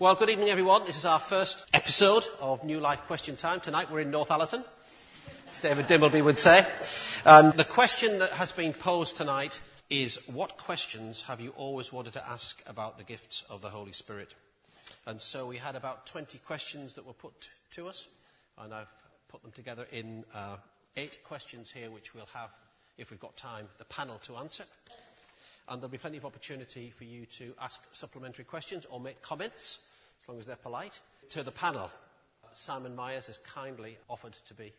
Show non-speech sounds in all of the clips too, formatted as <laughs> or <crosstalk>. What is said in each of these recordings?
Well, good evening, everyone. This is our first episode of New Life Question Time. Tonight we're in Northallerton, as David Dimbleby would say. And the question that has been posed tonight is what questions have you always wanted to ask about the gifts of the Holy Spirit? And so we had about 20 questions that were put to us, and I've put them together in uh, eight questions here, which we'll have, if we've got time, the panel to answer and there'll be plenty of opportunity for you to ask supplementary questions or make comments, as long as they're polite, to the panel. Simon Myers has kindly offered to be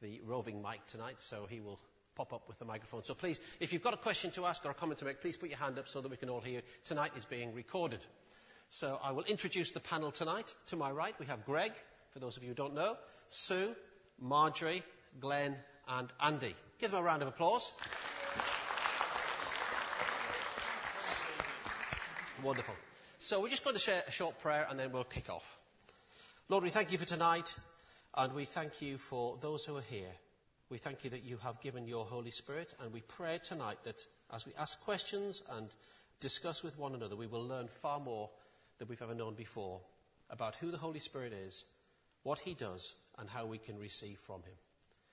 the roving mic tonight, so he will pop up with the microphone. So please, if you've got a question to ask or a comment to make, please put your hand up so that we can all hear. Tonight is being recorded. So I will introduce the panel tonight. To my right, we have Greg, for those of you who don't know, Sue, Marjorie, Glenn, and Andy. Give them a round of applause. Wonderful. So we're just going to share a short prayer and then we'll kick off. Lord, we thank you for tonight and we thank you for those who are here. We thank you that you have given your Holy Spirit and we pray tonight that as we ask questions and discuss with one another, we will learn far more than we've ever known before about who the Holy Spirit is, what he does, and how we can receive from him.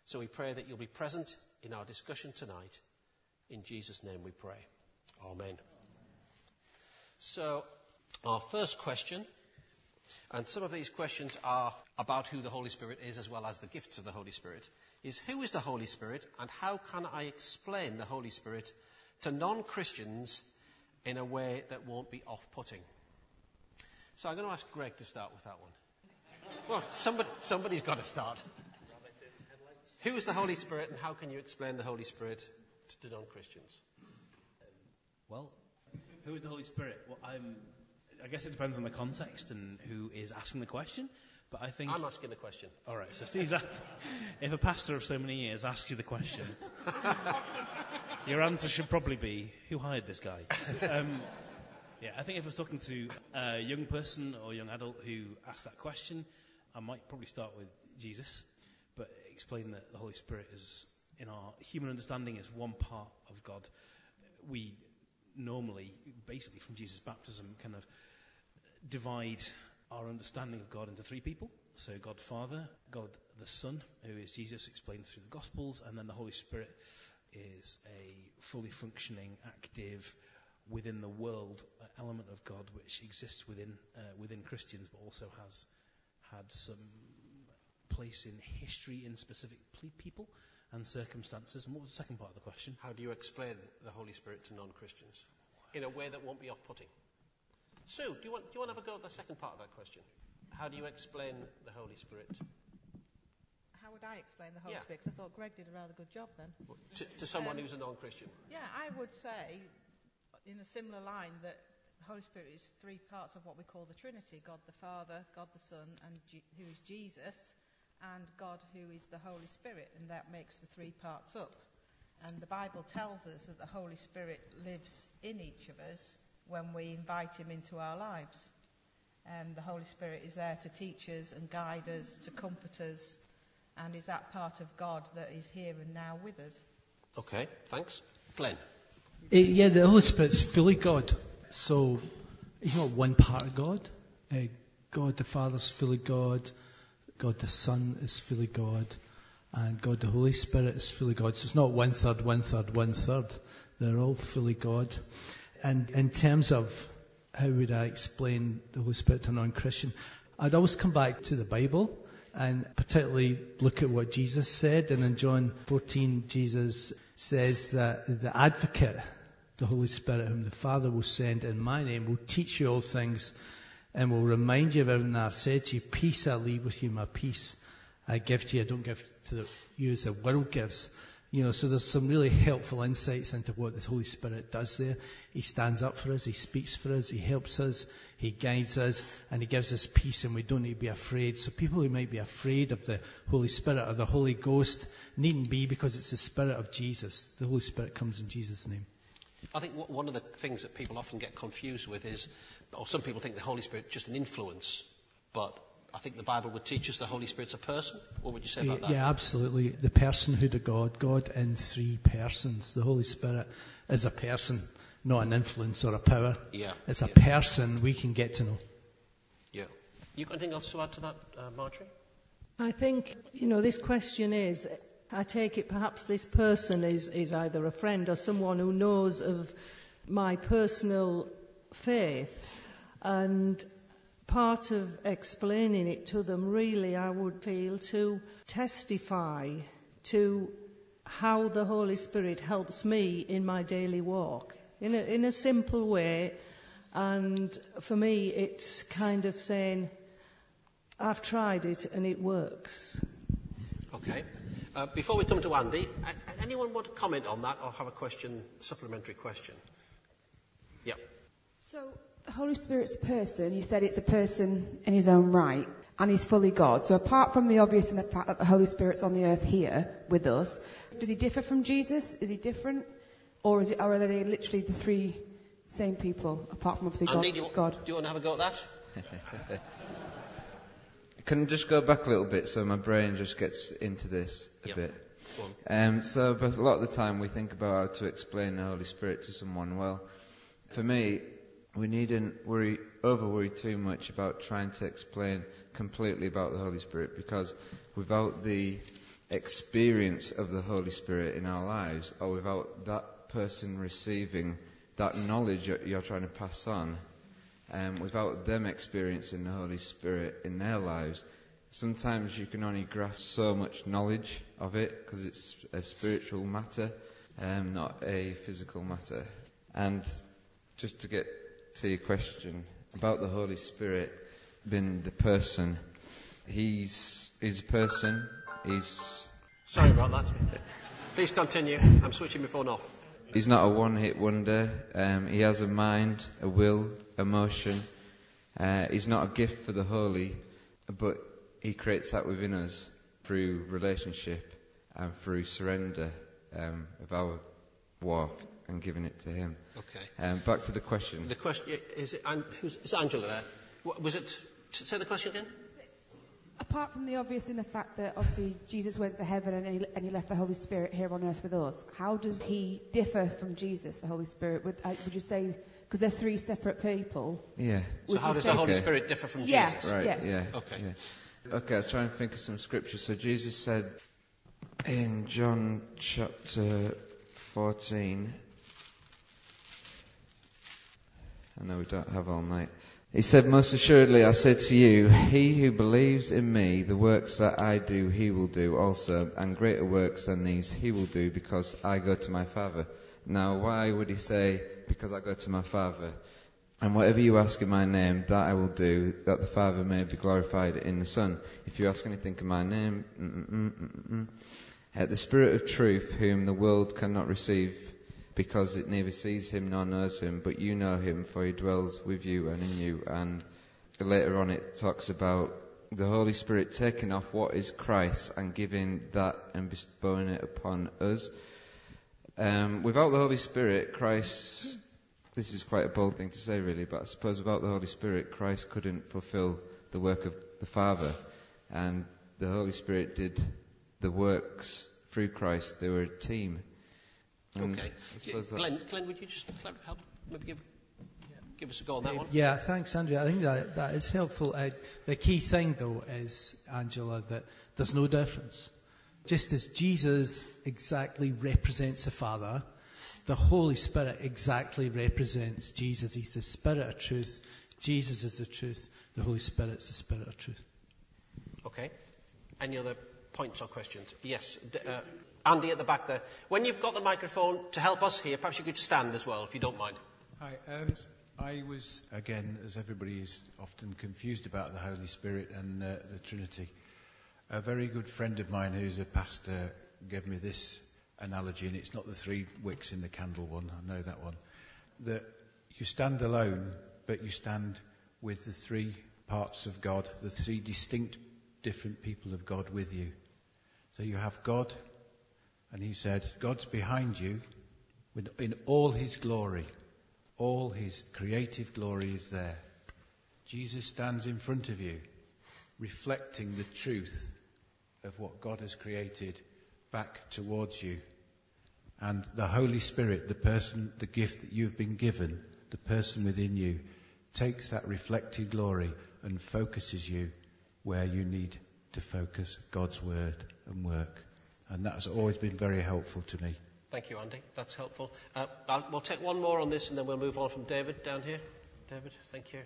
So we pray that you'll be present in our discussion tonight. In Jesus' name we pray. Amen. So, our first question, and some of these questions are about who the Holy Spirit is as well as the gifts of the Holy Spirit, is who is the Holy Spirit and how can I explain the Holy Spirit to non Christians in a way that won't be off putting? So, I'm going to ask Greg to start with that one. Well, somebody, somebody's got to start. Who is the Holy Spirit and how can you explain the Holy Spirit to non Christians? Well, who is the Holy Spirit? Well, I'm, I guess it depends on the context and who is asking the question. But I think I'm asking the question. All right. So Steve's if a pastor of so many years asks you the question, <laughs> your answer should probably be, "Who hired this guy?" <laughs> Um, yeah, I think if I was talking to a young person or young adult who asked that question, I might probably start with Jesus, but explain that the Holy Spirit is, in our human understanding, is one part of God. We normally, basically from Jesus' baptism, kind of divide our understanding of God into three people. So God Father, God the Son, who is Jesus explained through the Gospels, and then the Holy Spirit is a fully functioning, active, within the world uh, element of God which exists within uh, within Christians, but also has had some place in history in specific people and circumstances. And what was the second part of the question? How do you explain the Holy Spirit to non-Christians in a way that won't be off-putting? Sue, do you, want, do you want to have a go at the second part of that question? How do you explain the Holy Spirit? How would I explain the Holy Yeah. Spirit? 'Cause I thought Greg did a rather good job then. To, to someone Um, who's a non-Christian. Yeah, I would say, in a similar line, that the Holy Spirit is three parts of what we call the Trinity God the Father, God the Son, and G- who is Jesus, and God who is the Holy Spirit, and that makes the three parts up. And the Bible tells us that the Holy Spirit lives in each of us when we invite Him into our lives. Um, the Holy Spirit is there to teach us and guide us, to comfort us, and is that part of God that is here and now with us. Okay, thanks. Glenn. Uh, yeah, the Holy Spirit's fully God. So he's not one part of God. Uh, God the Father's fully God. God the Son is fully God. And God the Holy Spirit is fully God. So it's not one third, one third, one third. They're all fully God. And in terms of how would I explain the Holy Spirit to a non-Christian, I'd always come back to the Bible and particularly look at what Jesus said. And in John 14, Jesus says that the advocate, the Holy Spirit, whom the Father will send in my name, will teach you all things and will remind you of everything I've said to you. Peace I leave with you, my peace I give to you. I don't give to you as the world gives. You know, so there's some really helpful insights into what the Holy Spirit does there. He stands up for us, He speaks for us, He helps us, He guides us, and He gives us peace, and we don't need to be afraid. So people who might be afraid of the Holy Spirit or the Holy Ghost needn't be because it's the Spirit of Jesus. The Holy Spirit comes in Jesus' name. I think one of the things that people often get confused with is, or some people think the Holy Spirit is just an influence, but I think the Bible would teach us the Holy Spirit's a person. What would you say Yeah, about that? yeah, absolutely. The personhood of God, God in three persons. The Holy Spirit is a person, not an influence or a power. Yeah, It's a yeah. person we can get to know. Yeah. You got anything else to add to that, uh, Marjorie? I think, you know, this question is, I take it perhaps this person is, is either a friend or someone who knows of my personal faith. And part of explaining it to them, really, I would feel to testify to how the Holy Spirit helps me in my daily walk in a, in a simple way. And for me, it's kind of saying, I've tried it and it works. Okay. Uh, before we come to Andy, anyone want to comment on that or have a question, supplementary question? Yeah. So, the Holy Spirit's a person, you said it's a person in his own right, and he's fully God. So, apart from the obvious and the fact that the Holy Spirit's on the earth here with us, does he differ from Jesus? Is he different? Or, is it, or are they literally the three same people, apart from obviously Andy, God? do you, God? do you want to have a go at that? <laughs> Can I just go back a little bit so my brain just gets into this a Yep. bit? Um, so, but a lot of the time we think about how to explain the Holy Spirit to someone. Well, for me, we needn't worry, over worry too much about trying to explain completely about the Holy Spirit because without the experience of the Holy Spirit in our lives, or without that person receiving that knowledge you're trying to pass on, um, without them experiencing the Holy Spirit in their lives, sometimes you can only grasp so much knowledge of it because it's a spiritual matter, um, not a physical matter. And just to get to your question about the Holy Spirit being the person, he's he's a person. He's Sorry about that. Please continue. I'm switching my phone off. He's not a one-hit wonder. Um, he has a mind, a will, emotion. Uh, he's not a gift for the holy, but he creates that within us through relationship and through surrender um, of our walk and giving it to him. Okay. Um, back to the question. The question is it, An- who's, is Angela there? What, was it? Say the question again. Apart from the obvious in the fact that obviously Jesus went to heaven and he, and he left the Holy Spirit here on earth with us, how does he differ from Jesus, the Holy Spirit? Would, uh, would you say, because they're three separate people? Yeah. So Would how you does say- the Holy Okay. Spirit differ from Yeah. Jesus? Right, Yeah. yeah. Okay. yeah. Okay, I'll try and think of some scripture. So Jesus said in John chapter 14, I know we don't have all night. He said, Most assuredly I say to you, he who believes in me, the works that I do, he will do also, and greater works than these he will do, because I go to my Father. Now, why would he say, Because I go to my Father? And whatever you ask in my name, that I will do, that the Father may be glorified in the Son. If you ask anything in my name, mm, mm, mm, mm, mm. Uh, the Spirit of truth, whom the world cannot receive, because it neither sees him nor knows him, but you know him, for he dwells with you and in you. And later on it talks about the Holy Spirit taking off what is Christ and giving that and bestowing it upon us. Um, without the Holy Spirit, Christ, this is quite a bold thing to say really, but I suppose without the Holy Spirit, Christ couldn't fulfill the work of the Father. And the Holy Spirit did the works through Christ. They were a team. And Okay. I suppose Glenn, Glenn, would you just help maybe give, give us a go on that one? Yeah, thanks, Andrea. I think that, that is helpful. Uh, the key thing, though, is, Angela, that there's no difference. Just as Jesus exactly represents the Father, the Holy Spirit exactly represents Jesus. He's the Spirit of truth. Jesus is the truth. The Holy Spirit's the Spirit of truth. Okay. Any other points or questions? Yes. D- uh, Andy at the back there. When you've got the microphone to help us here, perhaps you could stand as well, if you don't mind. Hi. Um, I was, again, as everybody is often confused about the Holy Spirit and uh, the Trinity. A very good friend of mine who's a pastor gave me this analogy, and it's not the three wicks in the candle one, I know that one. That you stand alone, but you stand with the three parts of God, the three distinct, different people of God with you. So you have God, and he said, God's behind you in all his glory. All his creative glory is there. Jesus stands in front of you, reflecting the truth of what God has created back towards you. And the Holy Spirit, the person, the gift that you've been given, the person within you, takes that reflected glory and focuses you where you need to focus God's word and work. And that has always been very helpful to me. Thank you, Andy. That's helpful. Uh, we'll take one more on this and then we'll move on from David down here. David, thank you.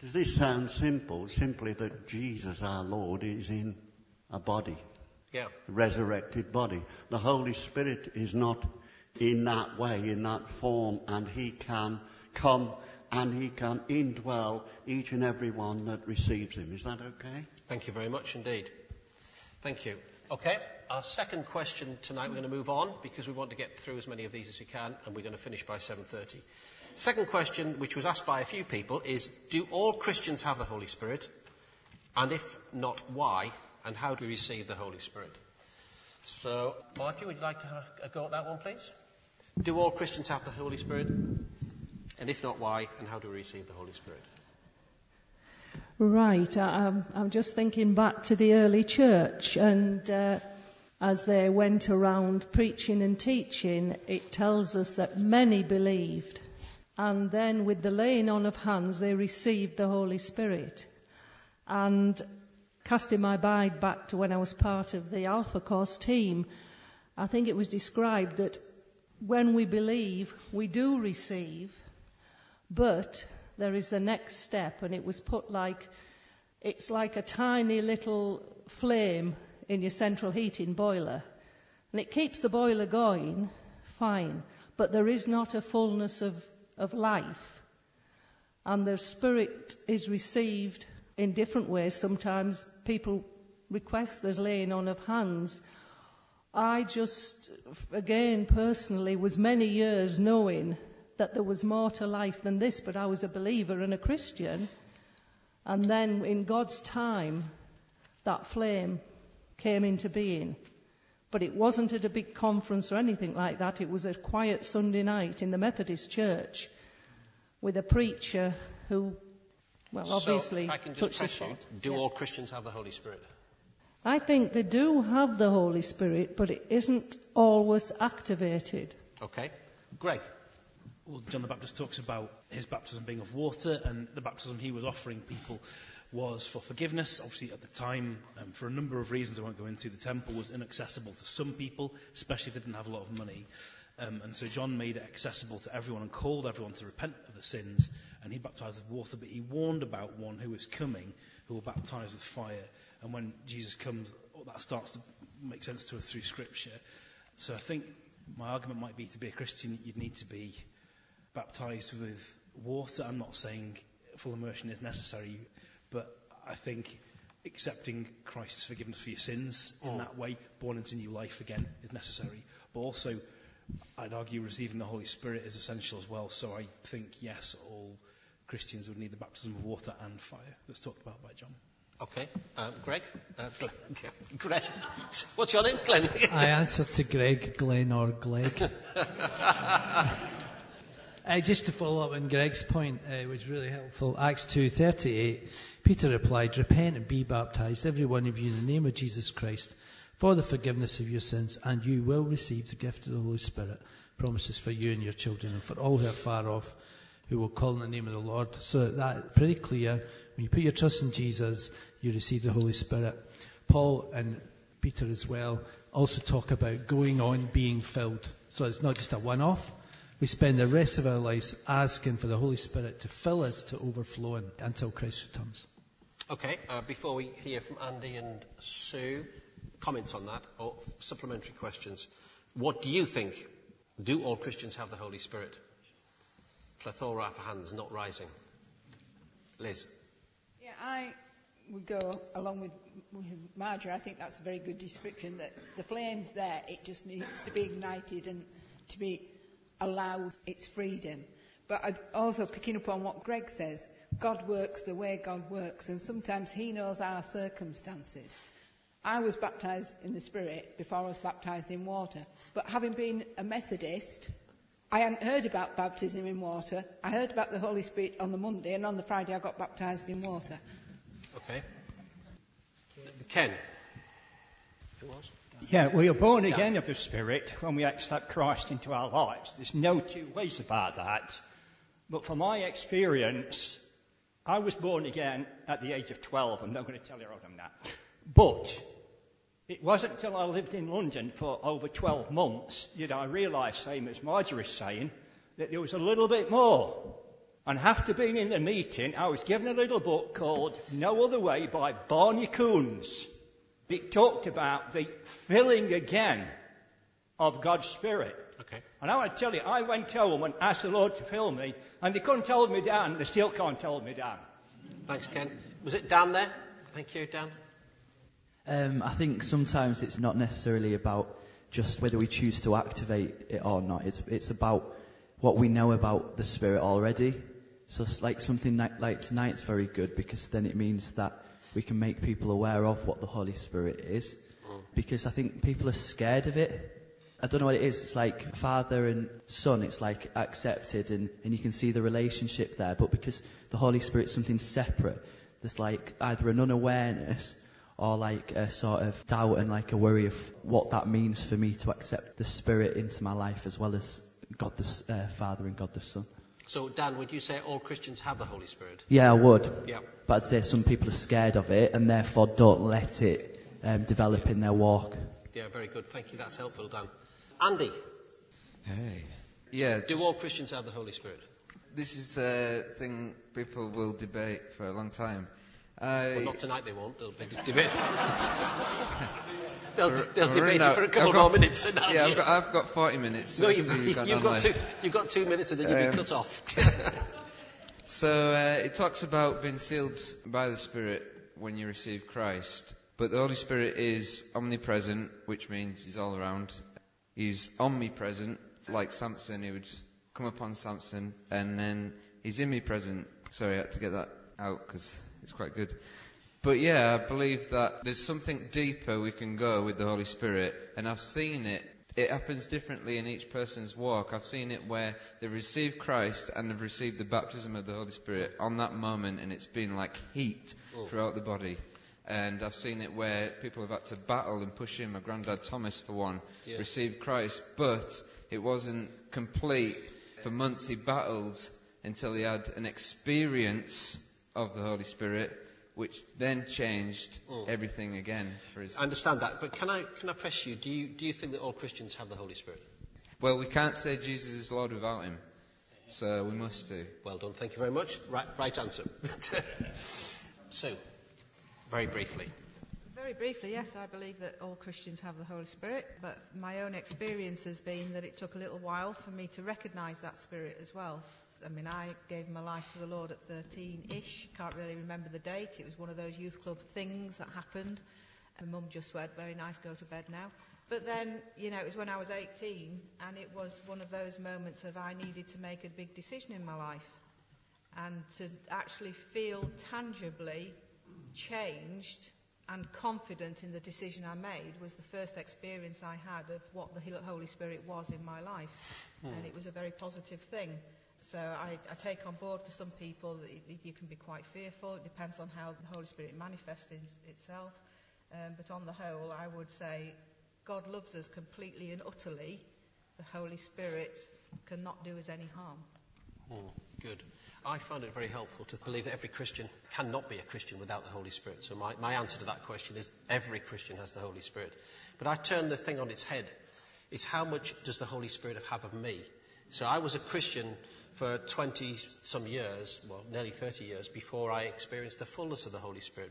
Does this sound simple? Simply that Jesus, our Lord, is in a body. Yeah. A resurrected body. The Holy Spirit is not in that way, in that form, and He can come and He can indwell each and every one that receives Him. Is that okay? Thank you very much indeed. Thank you. Okay, our second question tonight, we're going to move on because we want to get through as many of these as we can, and we're going to finish by 7.30. Second question, which was asked by a few people, is Do all Christians have the Holy Spirit? And if not, why? And how do we receive the Holy Spirit? So, Margie, would you like to have a go at that one, please? Do all Christians have the Holy Spirit? And if not, why? And how do we receive the Holy Spirit? Right. I'm, I'm just thinking back to the early church, and uh, as they went around preaching and teaching, it tells us that many believed. And then, with the laying on of hands, they received the Holy Spirit. And casting my mind back to when I was part of the Alpha Course team, I think it was described that when we believe, we do receive, but there is the next step, and it was put like it's like a tiny little flame in your central heating boiler. And it keeps the boiler going, fine, but there is not a fullness of, of life. And the Spirit is received in different ways. Sometimes people request there's laying on of hands. I just, again, personally, was many years knowing that there was more to life than this, but I was a believer and a Christian. And then in God's time, that flame came into being. But it wasn't at a big conference or anything like that. It was a quiet Sunday night in the Methodist church with a preacher who, well, obviously so I can just touched the press you, do Yeah. all Christians have the Holy Spirit? I think they do have the Holy Spirit, but it isn't always activated. Okay. Greg. Well, John the Baptist talks about his baptism being of water, and the baptism he was offering people was for forgiveness. Obviously, at the time, um, for a number of reasons I won't go into, the temple was inaccessible to some people, especially if they didn't have a lot of money. Um, and so John made it accessible to everyone and called everyone to repent of the sins. And he baptized with water, but he warned about one who was coming, who will baptize with fire. And when Jesus comes, that starts to make sense to us through Scripture. So I think my argument might be to be a Christian, you'd need to be baptized with water. I'm not saying full immersion is necessary, but I think accepting Christ's forgiveness for your sins in that way, born into new life again, is necessary. But also, I'd argue receiving the Holy Spirit is essential as well. So I think, yes, all Christians would need the baptism of water and fire that's talked about by John. Okay. Uh, Greg? Uh, Glenn. <laughs> Greg. What's your name? Glenn. I answered to Greg, Glenn, or Gleg. <laughs> Uh, just to follow up on Greg's point, uh, was really helpful. Acts 2:38, Peter replied, "Repent and be baptized, every one of you, in the name of Jesus Christ, for the forgiveness of your sins, and you will receive the gift of the Holy Spirit. Promises for you and your children, and for all who are far off, who will call in the name of the Lord." So that's pretty clear. When you put your trust in Jesus, you receive the Holy Spirit. Paul and Peter as well also talk about going on being filled. So it's not just a one-off. We spend the rest of our lives asking for the Holy Spirit to fill us to overflowing until Christ returns. Okay. Uh, before we hear from Andy and Sue, comments on that or supplementary questions. What do you think? Do all Christians have the Holy Spirit? Plethora of hands not rising. Liz. Yeah, I would go along with, with Marjorie. I think that's a very good description that the flame's there, it just needs to be ignited and to be allowed its freedom. But I'd also picking up on what Greg says, God works the way God works, and sometimes He knows our circumstances. I was baptised in the Spirit before I was baptised in water, but having been a Methodist, I hadn't heard about baptism in water. I heard about the Holy Spirit on the Monday, and on the Friday I got baptised in water. Okay. Ken. Who was? Yeah, we are born again of the Spirit when we accept Christ into our lives. There's no two ways about that. But from my experience, I was born again at the age of 12. I'm not going to tell you how old I'm now. But it wasn't until I lived in London for over 12 months that I realised, same as Marjorie's saying, that there was a little bit more. And after being in the meeting, I was given a little book called No Other Way by Barney Coombs. It talked about the filling again of God's Spirit. Okay. And I want to tell you, I went home and asked the Lord to fill me, and they couldn't hold me down. They still can't hold me down. Thanks, Ken. Was it Dan there? Thank you, Dan. Um, I think sometimes it's not necessarily about just whether we choose to activate it or not. It's it's about what we know about the Spirit already. So it's like something like, like tonight's very good because then it means that we can make people aware of what the Holy Spirit is. Because I think people are scared of it. I don't know what it is. It's like father and son. It's like accepted and, and you can see the relationship there. But because the Holy Spirit's something separate, there's like either an unawareness or like a sort of doubt and like a worry of what that means for me to accept the Spirit into my life as well as God the uh, Father and God the Son. So, Dan, would you say all Christians have the Holy Spirit? Yeah, I would. Yeah. But I'd say some people are scared of it and therefore don't let it um, develop in their walk. Yeah, very good. Thank you. That's helpful, Dan. Andy, Hey. Yeah, do all Christians have the Holy Spirit? this is a thing people will debate for a long time. I, Well, not tonight. They won't. They'll be debate. <laughs> <laughs> they'll they'll We're debate in it for a couple I've more minutes. and Yeah, I've got, I've got 40 minutes. No, so you've, you've got you've got two. You've got two minutes, and then you'll Um, be cut off. <laughs> <laughs> So uh, it talks about being sealed by the Spirit when you receive Christ. But the Holy Spirit is omnipresent, which means he's all around. He's omnipresent, like Samson, he would come upon Samson, and then he's omnipresent. Sorry, I had to get that out because it's quite good. But yeah, I believe that there's something deeper we can go with the Holy Spirit, and I've seen it. It happens differently in each person's walk. I've seen it where they've received Christ and they've received the baptism of the Holy Spirit on that moment, and it's been like heat throughout the body. And I've seen it where people have had to battle and push in. My granddad Thomas, for one, Yeah. received Christ, but it wasn't complete. For months he battled until he had an experience of the Holy Spirit, which then changed Mm. everything again for his. I understand that, but can I can I press you? Do you do you think that all Christians have the Holy Spirit? Well, we can't say Jesus is Lord without him, so we must do. Well done. Thank you very much. Right, right answer. <laughs> Sue, very briefly. Very briefly, yes, I believe that all Christians have the Holy Spirit, but my own experience has been that it took a little while for me to recognise that Spirit as well. I mean, I gave my life to the Lord at 13-ish. Can't really remember the date. It was one of those youth club things that happened. And Mum just said, very nice, go to bed now. But then, you know, it was when I was 18, and it was one of those moments of I needed to make a big decision in my life. And to actually feel tangibly changed and confident in the decision I made was the first experience I had of what the Holy Spirit was in my life. Hmm. And it was a very positive thing. So I, I take on board for some people that you can be quite fearful. It depends on how the Holy Spirit manifests itself. Um, but on the whole, I would say God loves us completely and utterly. The Holy Spirit cannot do us any harm. Mm, good. I find it very helpful to believe that every Christian cannot be a Christian without the Holy Spirit. So my, my answer to that question is every Christian has the Holy Spirit. But I turn the thing on its head. It's how much does the Holy Spirit have of me? So I was a Christian for 20 some years, well, nearly 30 years, before I experienced the fullness of the Holy Spirit.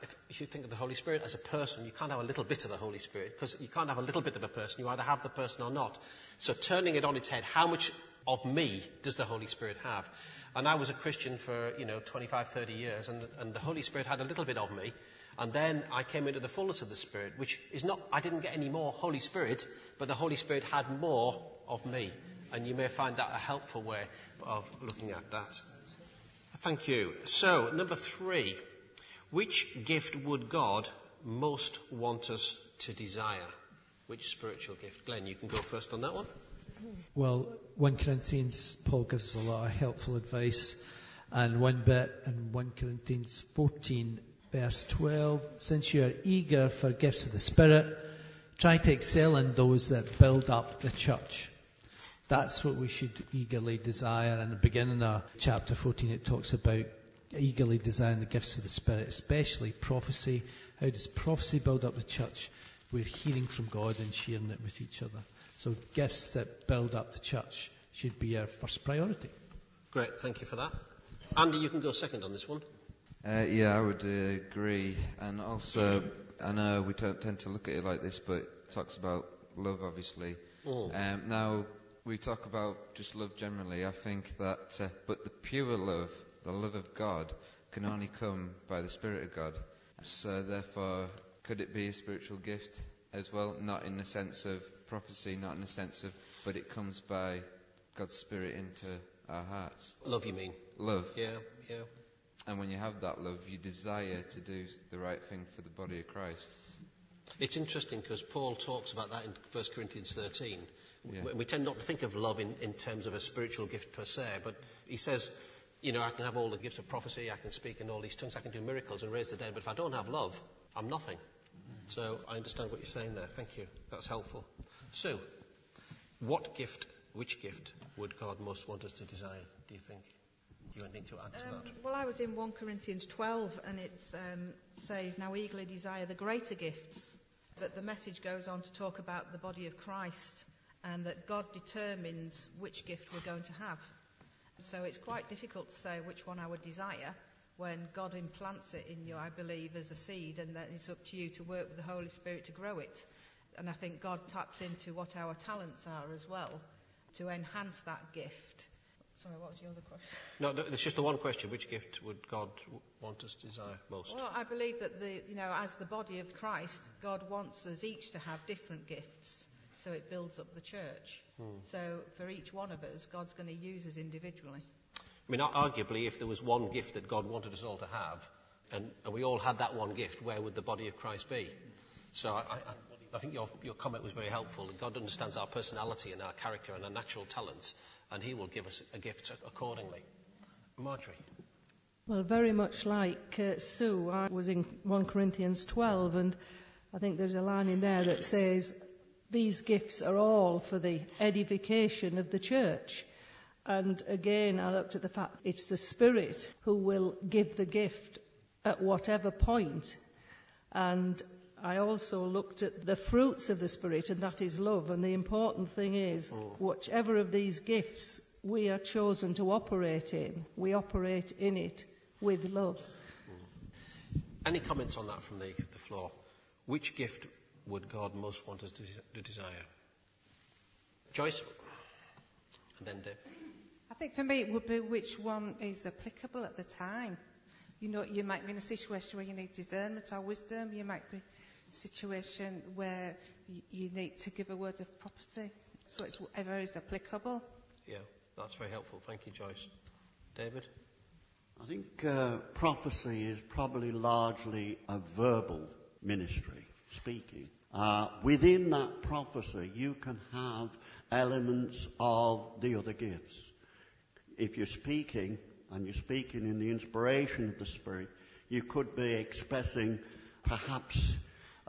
If, if you think of the Holy Spirit as a person, you can't have a little bit of the Holy Spirit, because you can't have a little bit of a person. You either have the person or not. So turning it on its head, how much of me does the Holy Spirit have? And I was a Christian for, you know, 25, 30 years, and, and the Holy Spirit had a little bit of me. And then I came into the fullness of the Spirit, which is not, I didn't get any more Holy Spirit, but the Holy Spirit had more of me. And you may find that a helpful way of looking at that. Thank you. So, number three. Which gift would God most want us to desire? Which spiritual gift? Glenn, you can go first on that one. Well, 1 Corinthians, Paul gives us a lot of helpful advice. And one bit in 1 Corinthians 14, verse 12, since you are eager for gifts of the Spirit, try to excel in those that build up the church. That's what we should eagerly desire. In the beginning of chapter 14, it talks about eagerly desiring the gifts of the Spirit, especially prophecy. How does prophecy build up the church? We're hearing from God and sharing it with each other. So gifts that build up the church should be our first priority. Great, thank you for that. Andy, you can go second on this one. Uh, yeah, I would uh, agree. And also, I know we don't tend to look at it like this, but it talks about love, obviously. Mm. Um, now, we talk about just love generally. I think that, uh, but the pure love, the love of God, can only come by the Spirit of God. So, therefore, could it be a spiritual gift as well? Not in the sense of prophecy, not in the sense of, but it comes by God's Spirit into our hearts. Love, you mean? Love. Yeah, yeah. And when you have that love, you desire to do the right thing for the body of Christ. It's interesting because Paul talks about that in 1 Corinthians 13. Yeah. We, tend not to think of love in, in terms of a spiritual gift per se, but he says, you know, I can have all the gifts of prophecy, I can speak in all these tongues, I can do miracles and raise the dead, but if I don't have love, I'm nothing. So I understand what you're saying there. Thank you. That's helpful. Sue, what gift, which gift would God most want us to desire, do you think? You anything to add to Um, that? well, I was in 1 Corinthians 12, and it um, says, Now eagerly desire the greater gifts. But the message goes on to talk about the body of Christ and that God determines which gift we're going to have. So it's quite difficult to say which one I would desire when God implants it in you, I believe, as a seed, and then it's up to you to work with the Holy Spirit to grow it. And I think God taps into what our talents are as well to enhance that gift. Sorry, what was your other question? No, th- there's just the one question. Which gift would God want us to desire most? Well, I believe that the, you know, as the body of Christ, God wants us each to have different gifts, so it builds up the church. Hmm. So for each one of us, God's going to use us individually. I mean, arguably, if there was one gift that God wanted us all to have, and, and we all had that one gift, where would the body of Christ be? So I, I, I think your, your comment was very helpful. God understands our personality and our character and our natural talents, and He will give us a gift accordingly. Marjorie. Well, very much like uh, Sue, I was in 1 Corinthians 12, and I think there's a line in there that says, These gifts are all for the edification of the church. And again, I looked at the fact it's the Spirit who will give the gift at whatever point. And I also looked at the fruits of the Spirit, and that is love. And the important thing is, oh. whichever of these gifts we are chosen to operate in, we operate in it with love. Mm. Any comments on that from the, the floor? Which gift would God most want us to, to desire? Joyce? And then Dave. I think for me it would be which one is applicable at the time. You know, you might be in a situation where you need discernment or wisdom. You might be in a situation where you, you need to give a word of prophecy. So it's whatever is applicable. Yeah, that's very helpful. Thank you, Joyce. David? I think uh, prophecy is probably largely a verbal ministry, speaking. Uh, within that prophecy, you can have elements of the other gifts. If you're speaking, and you're speaking in the inspiration of the Spirit, you could be expressing perhaps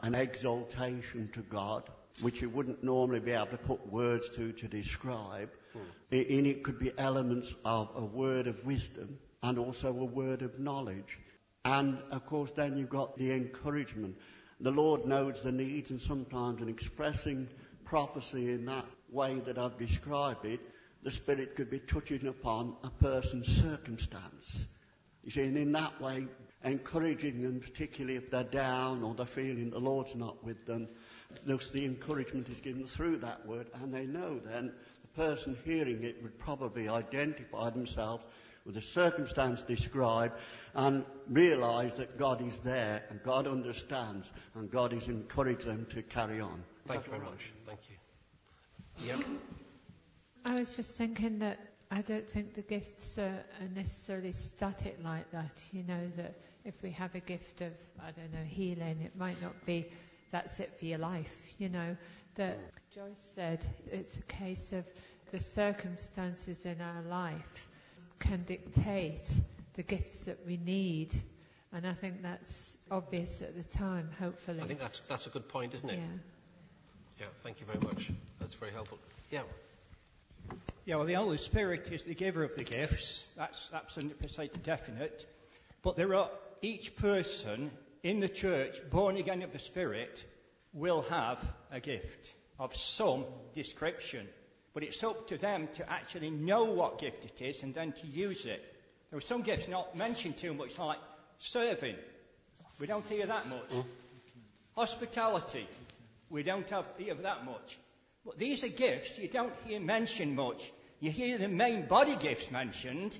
an exaltation to God, which you wouldn't normally be able to put words to to describe. Hmm. In it could be elements of a word of wisdom and also a word of knowledge. And of course, then you've got the encouragement. The Lord knows the needs, and sometimes in expressing prophecy in that way that I've described it, the Spirit could be touching upon a person's circumstance. You see, and in that way, encouraging them, particularly if they're down or they're feeling the Lord's not with them, thus the encouragement is given through that word, and they know then the person hearing it would probably identify themselves with the circumstance described and realise that God is there and God understands and God is encouraging them to carry on. Thank you very much. Thank you. Yep. I was just thinking that I don't think the gifts are, are necessarily static like that. You know, that if we have a gift of, I don't know, healing, it might not be that's it for your life. You know, that Joyce said it's a case of the circumstances in our life can dictate the gifts that we need. And I think that's obvious at the time, hopefully. I think that's, that's a good point, isn't it? Yeah. Yeah, thank you very much. That's very helpful. Yeah. Yeah, well, the Holy Spirit is the giver of the gifts. That's absolutely definite. But there are each person in the church born again of the Spirit will have a gift of some description. But it's up to them to actually know what gift it is and then to use it. There are some gifts not mentioned too much, like serving. We don't hear that much. Mm. Hospitality. We don't have, hear that much. But these are gifts you don't hear mentioned much. You hear the main body gifts mentioned,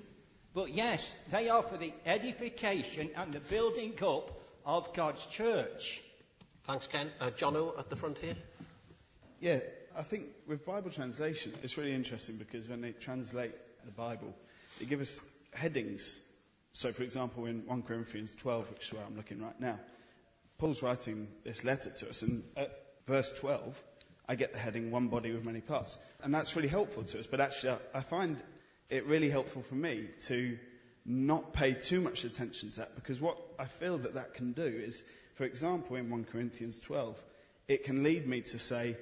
but yes, they are for the edification and the building up of God's church. Thanks, Ken. Uh, Jono at the front here. Yeah, I think with Bible translation, it's really interesting because when they translate the Bible, they give us headings. So, for example, in 1 Corinthians 12, which is where I'm looking right now, Paul's writing this letter to us, and at verse 12, I get the heading One Body with Many Parts. And that's really helpful to us, but actually, I find it really helpful for me to not pay too much attention to that because what I feel that that can do is, for example, in 1 Corinthians 12, it can lead me to say,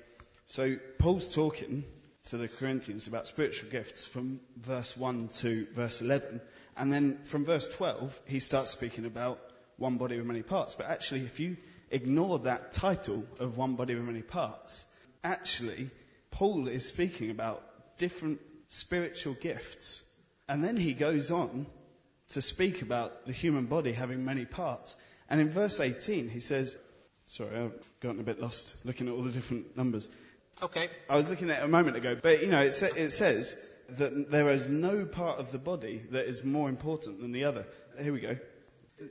so Paul's talking to the Corinthians about spiritual gifts from verse 1 to verse 11, and then from verse 12, he starts speaking about one body with many parts. But actually, if you ignore that title of one body with many parts, actually, Paul is speaking about different spiritual gifts. And then he goes on to speak about the human body having many parts. And in verse 18, he says, sorry, I've gotten a bit lost looking at all the different numbers. Okay. I was looking at it a moment ago, but you know, it, sa- it says that there is no part of the body that is more important than the other. Here we go.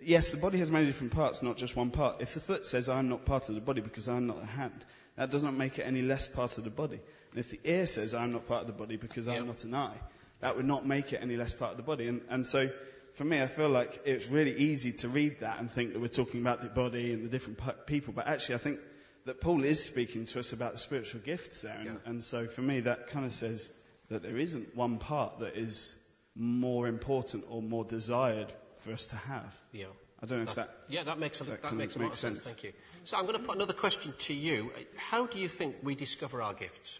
Yes, the body has many different parts, not just one part. If the foot says, I'm not part of the body because I'm not a hand, that doesn't make it any less part of the body. And if the ear says, I'm not part of the body because I'm not an eye, that would not make it any less part of the body. And, and so, for me, I feel like it's really easy to read that and think that we're talking about the body and the different p- people. But actually, I think that Paul is speaking to us about the spiritual gifts there. And, and so, for me, that kind of says that there isn't one part that is more important or more desired for us to have. Yeah. I don't know if that. Yeah, that makes a, that, of makes a lot of sense. Thank you. So I'm going to put another question to you. How do you think we discover our gifts?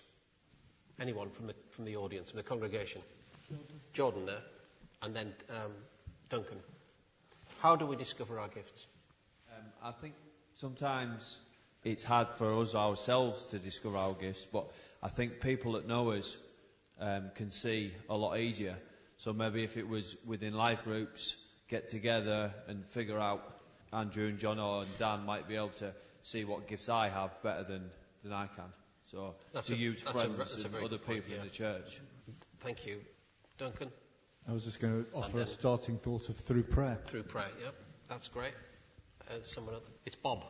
Anyone from the from the audience, from the congregation? Jordan there, and then um, Duncan. How do we discover our gifts? Um, I think sometimes it's hard for us ourselves to discover our gifts, but I think people that know us um, can see a lot easier. So maybe if it was within life groups, get together and figure out, Andrew and John or Dan might be able to see what gifts I have better than, than I can. So That's to a- use that's a- friends that's a and other good point, people in the church. Thank you. Duncan? I was just going to offer then- a starting thought of through prayer. Through prayer, yep. That's great. Uh, someone other? It's Bob.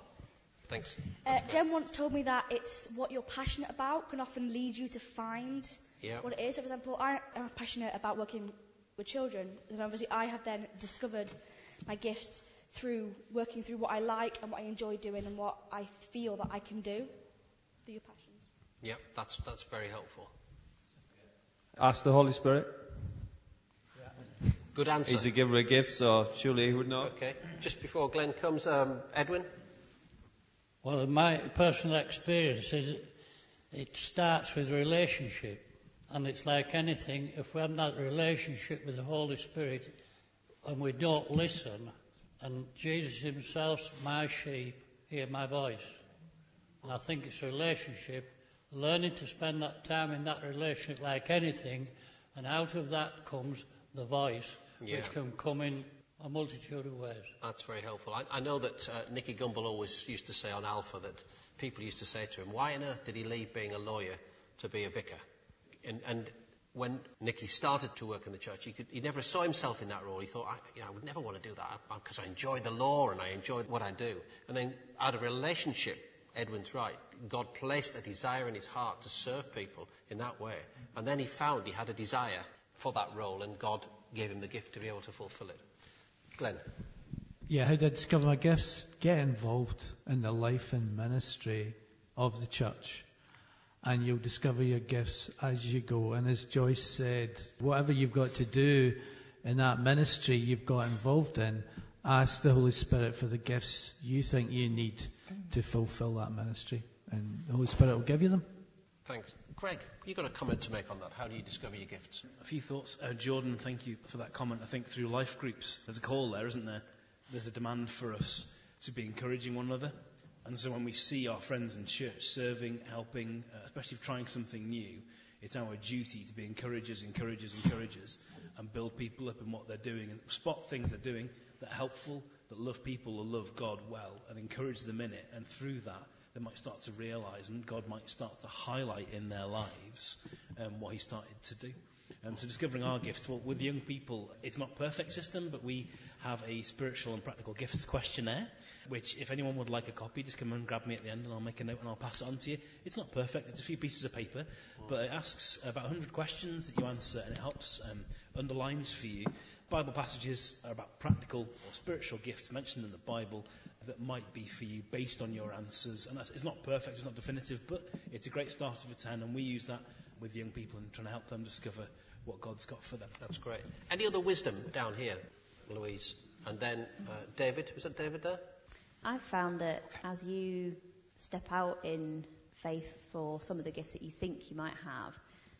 Thanks. Uh, Jen once told me that it's what you're passionate about can often lead you to find Yeah. what it is. So, for example, I am passionate about working with children, and obviously I have then discovered my gifts through working through what I like and what I enjoy doing and what I feel that I can do through your passions. Yep, that's, that's very helpful. Ask the Holy Spirit. Good answer. He's a giver of gifts, so surely he would know. Okay. Just before Glenn comes, um, Edwin? Well, my personal experience is it starts with relationship. And it's like anything, if we have that relationship with the Holy Spirit and we don't listen, and Jesus himself, my sheep, hear my voice. And I think it's a relationship, learning to spend that time in that relationship like anything, and out of that comes the voice, Yeah. which can come in a multitude of ways. That's very helpful. I, I know that uh, Nicky Gumbel always used to say on Alpha that people used to say to him, why on earth did he leave being a lawyer to be a vicar? And, and when Nicky started to work in the church, he, could, he never saw himself in that role. He thought, I, you know, I would never want to do that because I enjoy the law and I enjoy what I do. And then out of relationship, Edwin's right, God placed a desire in his heart to serve people in that way. And then he found he had a desire for that role and God gave him the gift to be able to fulfill it. Glenn. Yeah, how did I discover my gifts? Get involved in the life and ministry of the church. And you'll discover your gifts as you go. And as Joyce said, whatever you've got to do in that ministry you've got involved in, ask the Holy Spirit for the gifts you think you need to fulfill that ministry. And the Holy Spirit will give you them. Thanks. Greg, you've got a comment to make on that. How do you discover your gifts? A few thoughts. Uh, Jordan, thank you for that comment. I think through life groups, there's a call there, isn't there? There's a demand for us to be encouraging one another. And so when we see our friends in church serving, helping, uh, especially trying something new, it's our duty to be encouragers, encouragers, encouragers, and build people up in what they're doing and spot things they're doing that are helpful, that love people or love God well, and encourage them in it. And through that, they might start to realize, and God might start to highlight in their lives um, what He started to do. Um, so discovering our gifts, well, with young people, it's not perfect system, but we have a spiritual and practical gifts questionnaire, which if anyone would like a copy, just come and grab me at the end and I'll make a note and I'll pass it on to you. It's not perfect, it's a few pieces of paper, but it asks about 100 questions that you answer and it helps, um, underlines for you Bible passages are about practical or spiritual gifts mentioned in the Bible that might be for you based on your answers. And it's not perfect, it's not definitive, but it's a great start of a 10, and we use that with young people and trying to help them discover what God's got for them. That's great. Any other wisdom down here, Louise? And then uh, David. Was that David there? I've found that as you step out in faith for some of the gifts that you think you might have,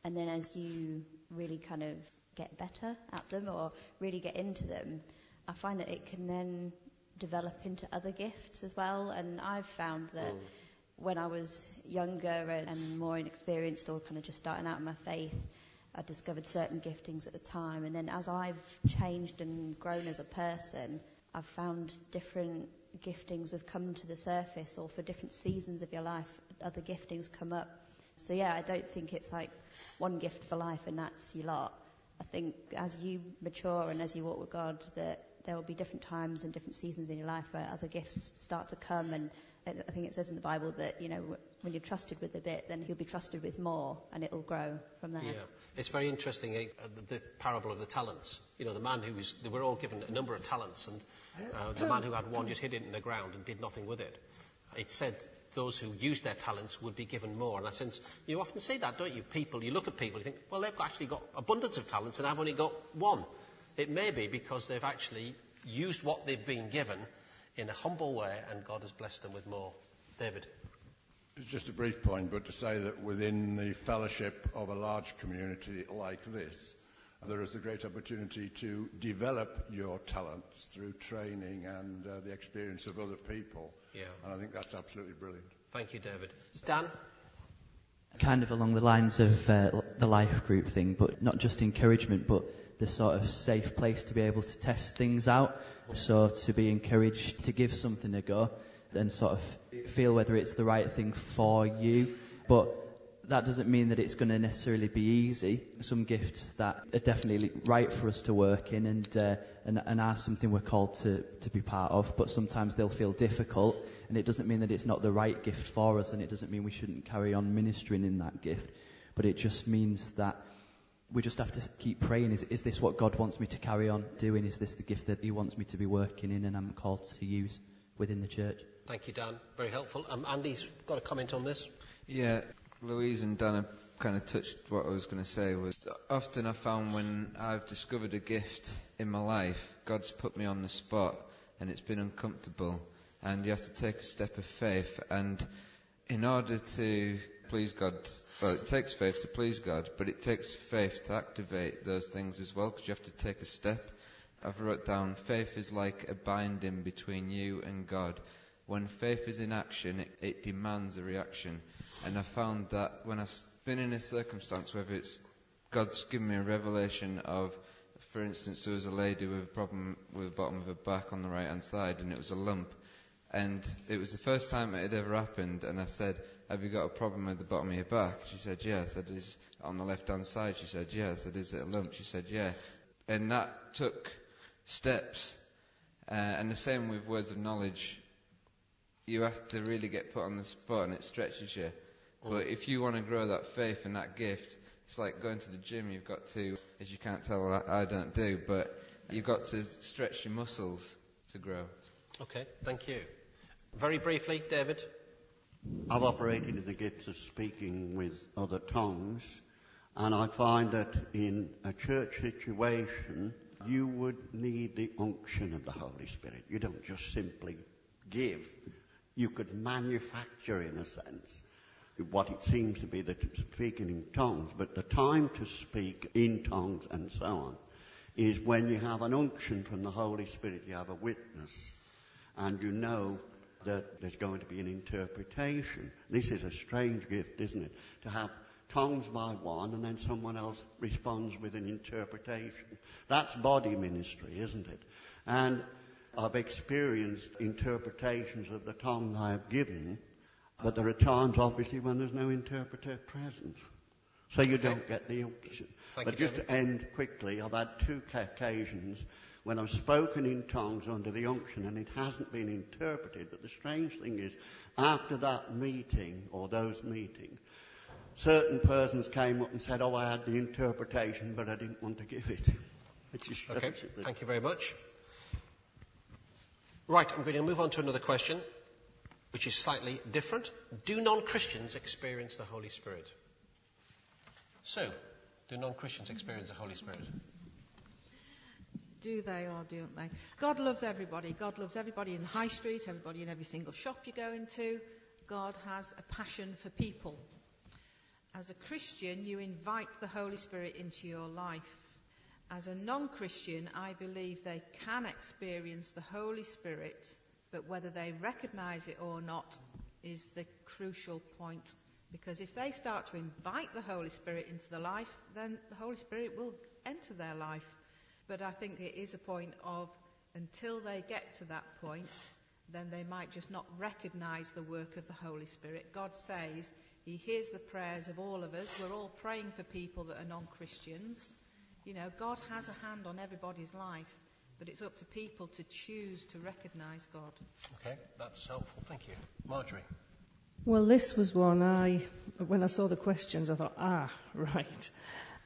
and then as you really kind of get better at them or really get into them, I find that it can then develop into other gifts as well. And I've found that Mm. when I was younger and, and more inexperienced or kind of just starting out in my faith, I discovered certain giftings at the time. And then as I've changed and grown as a person, I've found different giftings have come to the surface or for different seasons of your life, other giftings come up. So yeah, I don't think it's like one gift for life and that's your lot. I think as you mature and as you walk with God, that there will be different times and different seasons in your life where other gifts start to come. And I think it says in the Bible that you know when you're trusted with a bit, then He'll be trusted with more, and it'll grow from there. Yeah, it's very interesting. eh, uh, the, the parable of the talents. You know, the man who was, they were all given a number of talents, and uh, the man who had one just hid it in the ground and did nothing with it. It said those who used their talents would be given more. And I sense you often say that, don't you? People, you look at people, you think, well, they've actually got abundance of talents, and I've only got one. It may be because they've actually used what they've been given in a humble way, and God has blessed them with more. David. It's just a brief point, but to say that within the fellowship of a large community like this, there is a great opportunity to develop your talents through training and uh, the experience of other people. Yeah. And I think that's absolutely brilliant. Thank you, David. Dan? kind of along the lines of uh, the life group thing, but not just encouragement, but the sort of safe place to be able to test things out. So to be encouraged to give something a go and sort of feel whether it's the right thing for you. But that doesn't mean that it's going to necessarily be easy. Some gifts that are definitely right for us to work in and, uh, and, and are something we're called to, to be part of, but sometimes they'll feel difficult. And it doesn't mean that it's not the right gift for us, and it doesn't mean we shouldn't carry on ministering in that gift. But it just means that we just have to keep praying. Is, is this what God wants me to carry on doing? Is this the gift that He wants me to be working in and I'm called to use within the church? Thank you, Dan. Very helpful. Um, Andy's got a comment on this. Yeah, Louise and Dan have kind of touched what I was going to say. Was often I found when I've discovered a gift in my life, God's put me on the spot, and it's been uncomfortable, and you have to take a step of faith. And in order to please God, well, it takes faith to please God, but it takes faith to activate those things as well, because you have to take a step. I've wrote down faith is like a binding between you and God. When faith is in action, it, it demands a reaction. And I found that when I've been in a circumstance, whether it's God's given me a revelation of, for instance, there was a lady with a problem with the bottom of her back on the right hand side, and it was a lump. And it was the first time it had ever happened, and I said, Have you got a problem with the bottom of your back? She said, Yes. I said, Is on the left hand side? She said, Yes. I said, Is it a lump? She said, Yeah. And that took steps. Uh, and the same with words of knowledge. You have to really get put on the spot and it stretches you. But mm. if you want to grow that faith and that gift, it's like going to the gym. You've got to, as you can't tell, I, I don't do, but you've got to stretch your muscles to grow. Okay, thank you. Very briefly, David. I've operated in the gifts of speaking with other tongues, and I find that in a church situation, you would need the unction of the Holy Spirit. You don't just simply give, you could manufacture, in a sense, what it seems to be the t- speaking in tongues, but the time to speak in tongues and so on is when you have an unction from the Holy Spirit, you have a witness, and you know that there's going to be an interpretation. This is a strange gift, isn't it? To have tongues by one and then someone else responds with an interpretation. That's body ministry, isn't it? And I've experienced interpretations of the tongue I have given, but there are times, obviously, when there's no interpreter present. So you don't get the unction. Thank but just David. to end quickly, I've had two ca- occasions when I've spoken in tongues under the unction and it hasn't been interpreted. But the strange thing is, after that meeting or those meetings, certain persons came up and said, "Oh, I had the interpretation, but I didn't want to give it." <laughs> Which is Okay, thank you very much. Right, I'm going to move on to another question, which is slightly different. Do non Christians experience the Holy Spirit? So, do non Christians experience the Holy Spirit? Do they or don't they? God loves everybody. God loves everybody in the high street, everybody in every single shop you go into. God has a passion for people. As a Christian, you invite the Holy Spirit into your life. As a non Christian, I believe they can experience the Holy Spirit, but whether they recognize it or not is the crucial point. Because if they start to invite the Holy Spirit into their life, then the Holy Spirit will enter their life. But I think it is a point of until they get to that point, then they might just not recognize the work of the Holy Spirit. God says He hears the prayers of all of us. We're all praying for people that are non Christians. You know, God has a hand on everybody's life, but it's up to people to choose to recognize God. Okay, that's helpful. Thank you. Marjorie. Well, this was one I, when I saw the questions, I thought, ah, <laughs> right.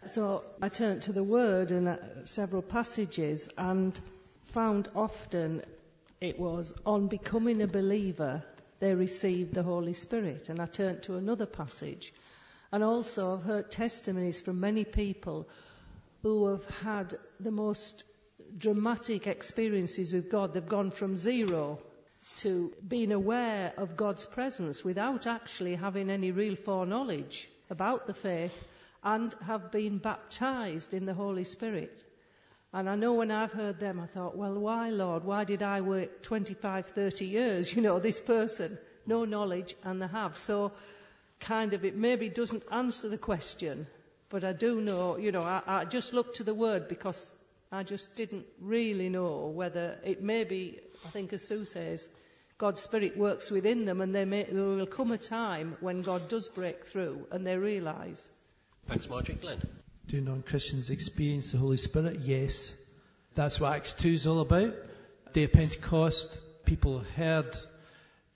So I turned to the Word and uh, several passages and found often it was on becoming a believer they received the Holy Spirit. And I turned to another passage. And also I've heard testimonies from many people who have had the most dramatic experiences with God. They've gone from zero to being aware of God's presence without actually having any real foreknowledge about the faith and have been baptized in the Holy Spirit. And I know when I've heard them, I thought, well, why, Lord? Why did I wait 25, 30 years? You know, this person, no knowledge, and they have. So, kind of, it maybe doesn't answer the question, but I do know, you know, I, I just looked to the word because I just didn't really know whether it may be, I think as Sue says, God's Spirit works within them and they may, there will come a time when God does break through and they realise. Thanks, Marjorie. Glenn. Do non Christians experience the Holy Spirit? Yes. That's what Acts 2 is all about. Day of Pentecost, people heard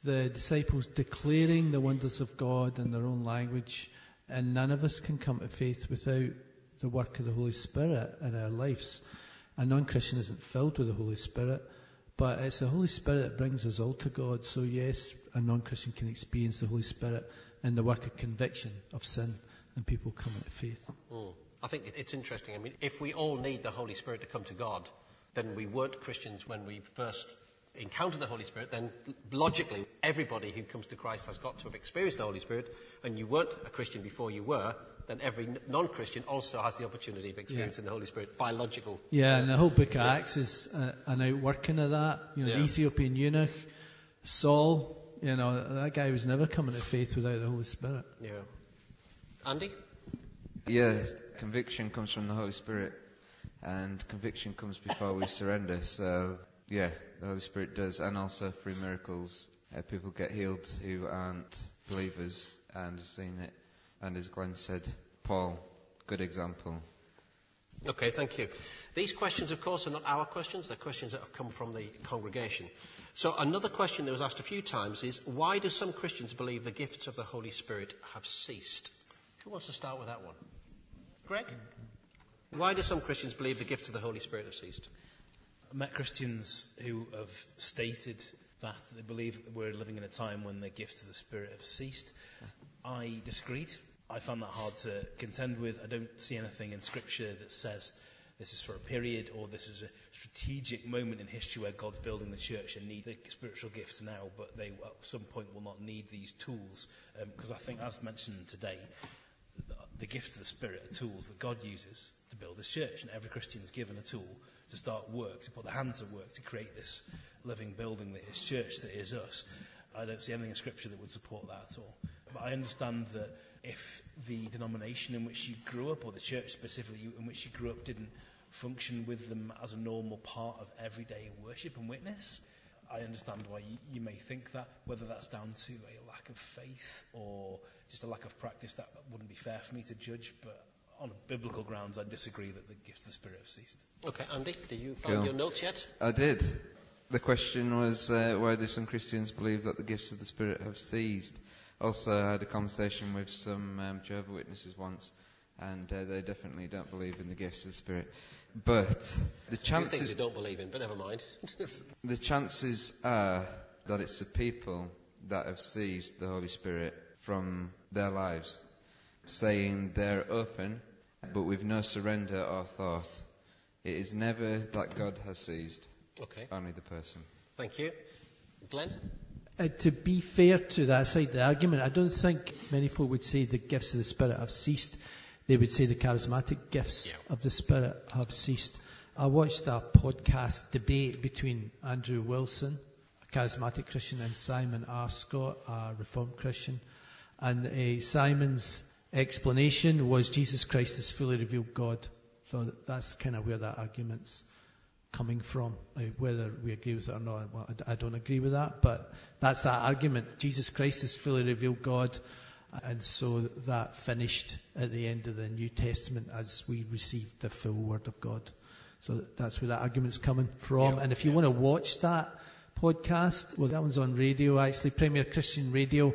the disciples declaring the wonders of God in their own language, and none of us can come to faith without the work of the Holy Spirit in our lives. A non Christian isn't filled with the Holy Spirit, but it's the Holy Spirit that brings us all to God. So, yes, a non Christian can experience the Holy Spirit in the work of conviction of sin and people coming to faith. Mm. I think it's interesting. I mean, if we all need the Holy Spirit to come to God, then we weren't Christians when we first encountered the Holy Spirit. Then logically, everybody who comes to Christ has got to have experienced the Holy Spirit. And you weren't a Christian before you were, then every non-Christian also has the opportunity of experiencing the Holy Spirit by logical. Yeah, and the whole book of Acts is uh, an outworking of that. You know, Yeah. the Ethiopian eunuch, Saul, you know, that guy was never coming to faith without the Holy Spirit. Yeah. Andy. Yeah, conviction comes from the Holy Spirit, and conviction comes before we surrender. So, yeah, the Holy Spirit does, and also through miracles, uh, people get healed who aren't believers and have seen it. And as Glenn said, Paul, good example. Okay, thank you. These questions, of course, are not our questions. They're questions that have come from the congregation. So another question that was asked a few times is, why do some Christians believe the gifts of the Holy Spirit have ceased? Who wants to start with that one? Greg? Why do some Christians believe the gifts of the Holy Spirit have ceased? Met Christians who have stated that they believe that we're living in a time when the gifts of the Spirit have ceased. I disagreed. I found that hard to contend with. I don't see anything in Scripture that says this is for a period or this is a strategic moment in history where God's building the church and need the spiritual gifts now, but they at some point will not need these tools. Because um, I think, as mentioned today, the, gifts of the Spirit are tools that God uses to build this church, and every Christian is given a tool to start work, to put their hands to work, to create this living building that is church, that is us. I don't see anything in Scripture that would support that at all. But I understand that if the denomination in which you grew up, or the church specifically in which you grew up, didn't function with them as a normal part of everyday worship and witness. I understand why you, you, may think that, whether that's down to a lack of faith or just a lack of practice, that wouldn't be fair for me to judge, but on biblical grounds, I disagree that the gifts of the Spirit have ceased. Okay, Andy, did you find cool. your notes yet? I did. The question was uh, why do some Christians believe that the gifts of the Spirit have ceased? Also, I had a conversation with some um, Jehovah Witnesses once, and uh, they definitely don't believe in the gifts of the Spirit. But the chances. things you don't believe in, but never mind. <laughs> the chances are that it's the people that have seized the Holy Spirit from their lives, saying they're open, but with no surrender or thought. It is never that God has seized. Okay. Only the person. Thank you. Glenn? Uh, to be fair to that side of the argument, I don't think many folk would say the gifts of the Spirit have ceased they would say the charismatic gifts yeah. of the Spirit have ceased. I watched a podcast debate between Andrew Wilson, a charismatic Christian, and Simon R. Scott, a Reformed Christian. And uh, Simon's explanation was Jesus Christ is fully revealed God. So that's kind of where that argument's coming from. Uh, whether we agree with it or not, well, I, I don't agree with that, but that's that argument. Jesus Christ is fully revealed God. And so that finished at the end of the New Testament as we received the full Word of God. So that's where that argument's coming from. Yeah. And if you want to watch that podcast, well, that one's on radio, actually, Premier Christian Radio,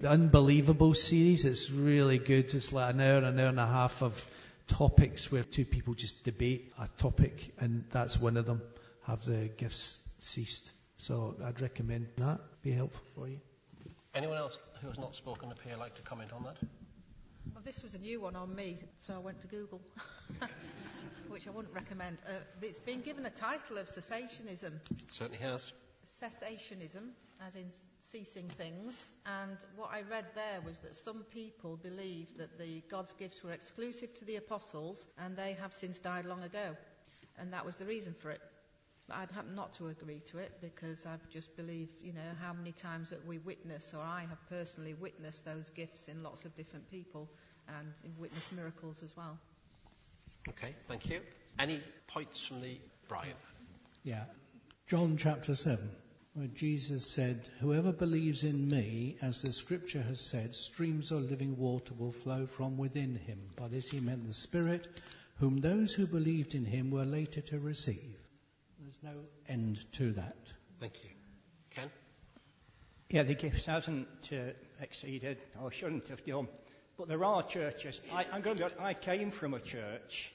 the Unbelievable series. It's really good. It's like an hour, an hour and a half of topics where two people just debate a topic, and that's one of them. Have the gifts ceased? So I'd recommend that. Be helpful for you. Anyone else who has not spoken up here like to comment on that? Well, this was a new one on me, so I went to Google, <laughs> which I wouldn't recommend. Uh, it's been given a title of cessationism. It certainly has. Cessationism, as in ceasing things. And what I read there was that some people believe that the God's gifts were exclusive to the apostles, and they have since died long ago. And that was the reason for it. I'd happen not to agree to it because I've just believed, you know, how many times that we witness, or I have personally witnessed those gifts in lots of different people and witnessed miracles as well. Okay, thank you. Any points from the Brian? Yeah. John chapter 7, where Jesus said, Whoever believes in me, as the scripture has said, streams of living water will flow from within him. By this he meant the Spirit, whom those who believed in him were later to receive. There's no end to that. Thank you. Ken? Yeah, the gifts hasn't uh, exceeded, or shouldn't have done. But there are churches. I, I'm going to, I came from a church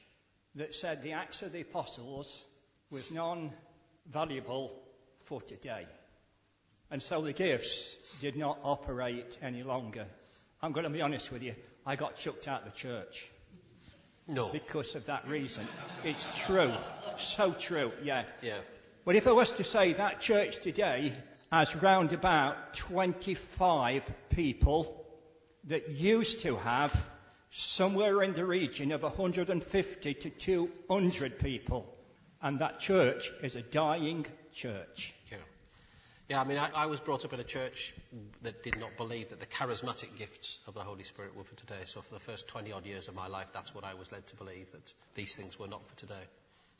that said the Acts of the Apostles was non-valuable for today. And so the gifts did not operate any longer. I'm going to be honest with you. I got chucked out of the church. No. Because of that reason. It's true. So true, yeah. Yeah. But if I was to say that church today has round about 25 people that used to have somewhere in the region of 150 to 200 people. And that church is a dying church. Yeah. Yeah, I mean, I, I, was brought up in a church that did not believe that the charismatic gifts of the Holy Spirit were for today. So for the first 20 odd years of my life, that's what I was led to believe, that these things were not for today.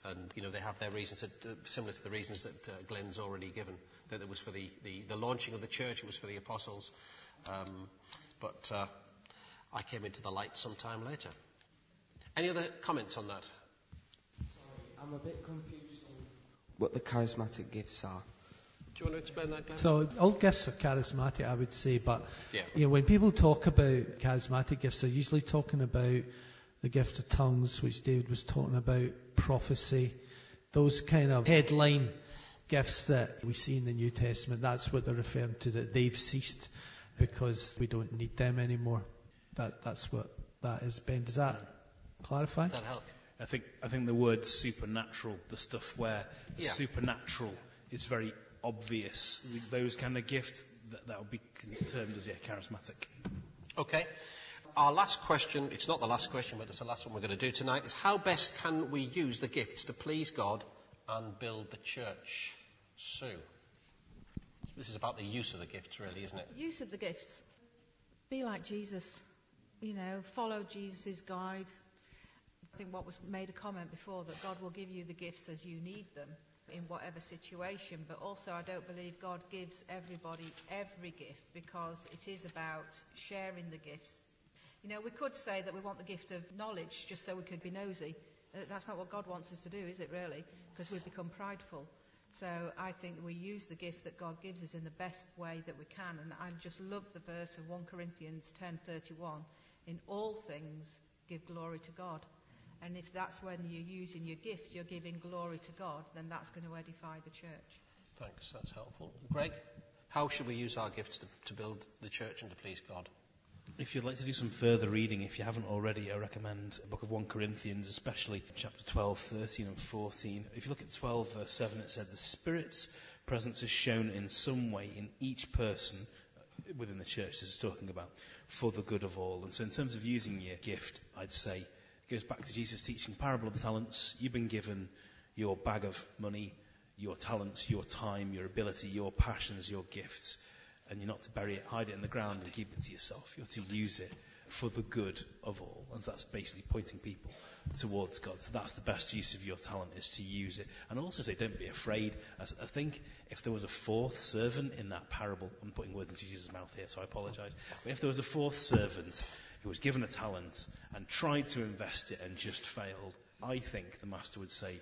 And, you know, they have their reasons, that, uh, similar to the reasons that uh, Glenn's already given, that it was for the, the, the, launching of the church, it was for the apostles. Um, but uh, I came into the light sometime later. Any other comments on that? Sorry, I'm a bit confused on what the charismatic gifts are. Do you want to explain that, Glenn? So all gifts are charismatic, I would say, but yeah. you know, when people talk about charismatic gifts, they're usually talking about the gift of tongues, which David was talking about, prophecy, those kind of headline gifts that we see in the New Testament. That's what they're referring to, that they've ceased because we don't need them anymore. That, that's what that is, Ben. Does that clarify? Does that help? I think, I think the word supernatural, the stuff where Yeah. supernatural is very obvious, those kind of gifts, that, that would be termed as, yeah, charismatic. Okay. Our last question, it's not the last question, but it's the last one we're going to do tonight, is how best can we use the gifts to please God and build the church? Sue. This is about the use of the gifts, really, isn't it? Use of the gifts. Be like Jesus. You know, follow Jesus' guide. I think what was made a comment before that God will give you the gifts as you need them in whatever situation, but also I don't believe God gives everybody every gift because it is about sharing the gifts. You know, we could say that we want the gift of knowledge just so we could be nosy. Uh, That's not what God wants us to do, is it really? Because we've become prideful. So I think we use the gift that God gives us in the best way that we can. And I just love the verse of 1 Corinthians 10:31. In all things, give glory to God. And if that's when you're using your gift, you're giving glory to God, then that's going to edify the church. Thanks, that's helpful. Greg, how should we use our gifts to, to build the church and to please God? If you'd like to do some further reading, if you haven't already, I recommend the book of 1 Corinthians, especially chapter 12, 13, and 14. If you look at 12, verse 7, it said, The Spirit's presence is shown in some way in each person within the church this is talking about for the good of all. And so, in terms of using your gift, I'd say it goes back to Jesus teaching parable of the talents. You've been given your bag of money, your talents, your time, your ability, your passions, your gifts and you're not to bury it, hide it in the ground and keep it to yourself. You're to use it for the good of all. And so that's basically pointing people towards God. So that's the best use of your talent is to use it. And also say, don't be afraid. As I think if there was a fourth servant in that parable, I'm putting words into Jesus' mouth here, so I apologize. But if there was a fourth servant who was given a talent and tried to invest it and just failed, I think the master would say,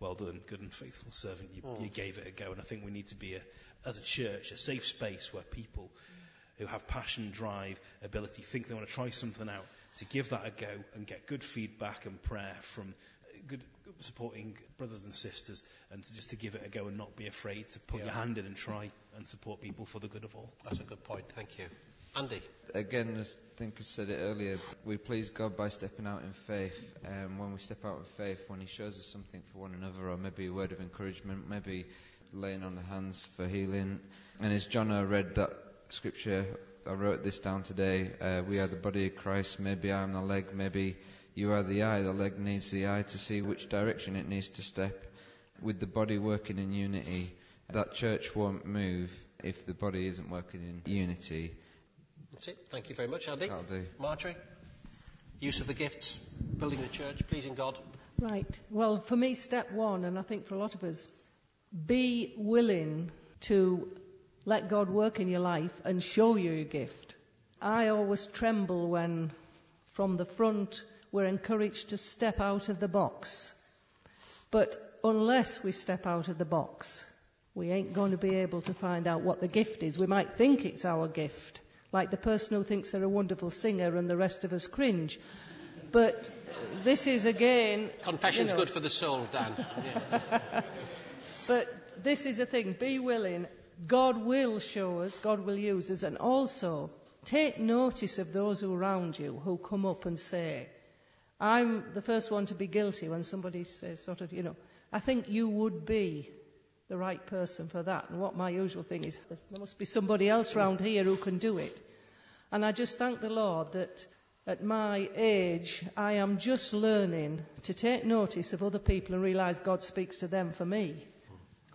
well done, good and faithful servant. You, Mm. you gave it a go. And I think we need to be, a, as a church, a safe space where people who have passion, drive, ability, think they want to try something out, to give that a go and get good feedback and prayer from good supporting brothers and sisters, and to just to give it a go and not be afraid to put Yeah. your hand in and try and support people for the good of all. That's a good point. Thank you. Andy. Again, I think I said it earlier, we please God by stepping out in faith. Um, when we step out in faith, when He shows us something for one another, or maybe a word of encouragement, maybe laying on the hands for healing. And as John uh, read that scripture, I wrote this down today. Uh, we are the body of Christ. Maybe I'm the leg. Maybe you are the eye. The leg needs the eye to see which direction it needs to step. With the body working in unity, that church won't move if the body isn't working in unity. That's it. Thank you very much, Andy. That'll do. Marjorie? Use of the gifts, building the church, pleasing God. Right. Well, for me, step one, and I think for a lot of us, be willing to let God work in your life and show you your gift. I always tremble when, from the front, we're encouraged to step out of the box. But unless we step out of the box, we ain't going to be able to find out what the gift is. We might think it's our gift, like the person who thinks they're a wonderful singer and the rest of us cringe. But this is again. Confession's you know, good for the soul, Dan. Yeah. <laughs> But this is a thing. Be willing. God will show us. God will use us. And also, take notice of those around you who come up and say, I'm the first one to be guilty when somebody says, sort of, you know, I think you would be the right person for that. And what my usual thing is, there must be somebody else round here who can do it. And I just thank the Lord that at my age, I am just learning to take notice of other people and realise God speaks to them for me.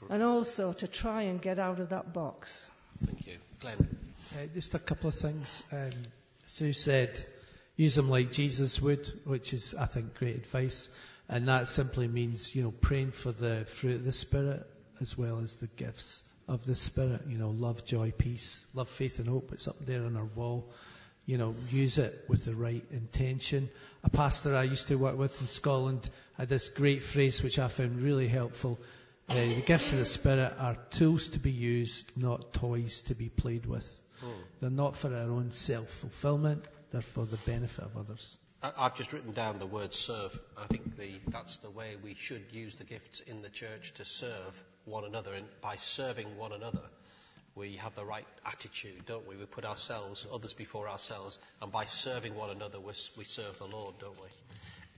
And also to try and get out of that box. Thank you. Glenn. Uh, just a couple of things. Um, Sue said, use them like Jesus would, which is, I think, great advice. And that simply means, you know, praying for the fruit of the Spirit as well as the gifts of the Spirit. You know, love, joy, peace, love, faith, and hope. It's up there on our wall. You know, use it with the right intention. A pastor I used to work with in Scotland had this great phrase which I found really helpful. Uh, the gifts of the Spirit are tools to be used, not toys to be played with. They're not for our own self fulfillment, they're for the benefit of others. I've just written down the word serve. I think the, that's the way we should use the gifts in the church to serve one another. And by serving one another, we have the right attitude, don't we? We put ourselves, others before ourselves. And by serving one another, we, serve the Lord, don't we?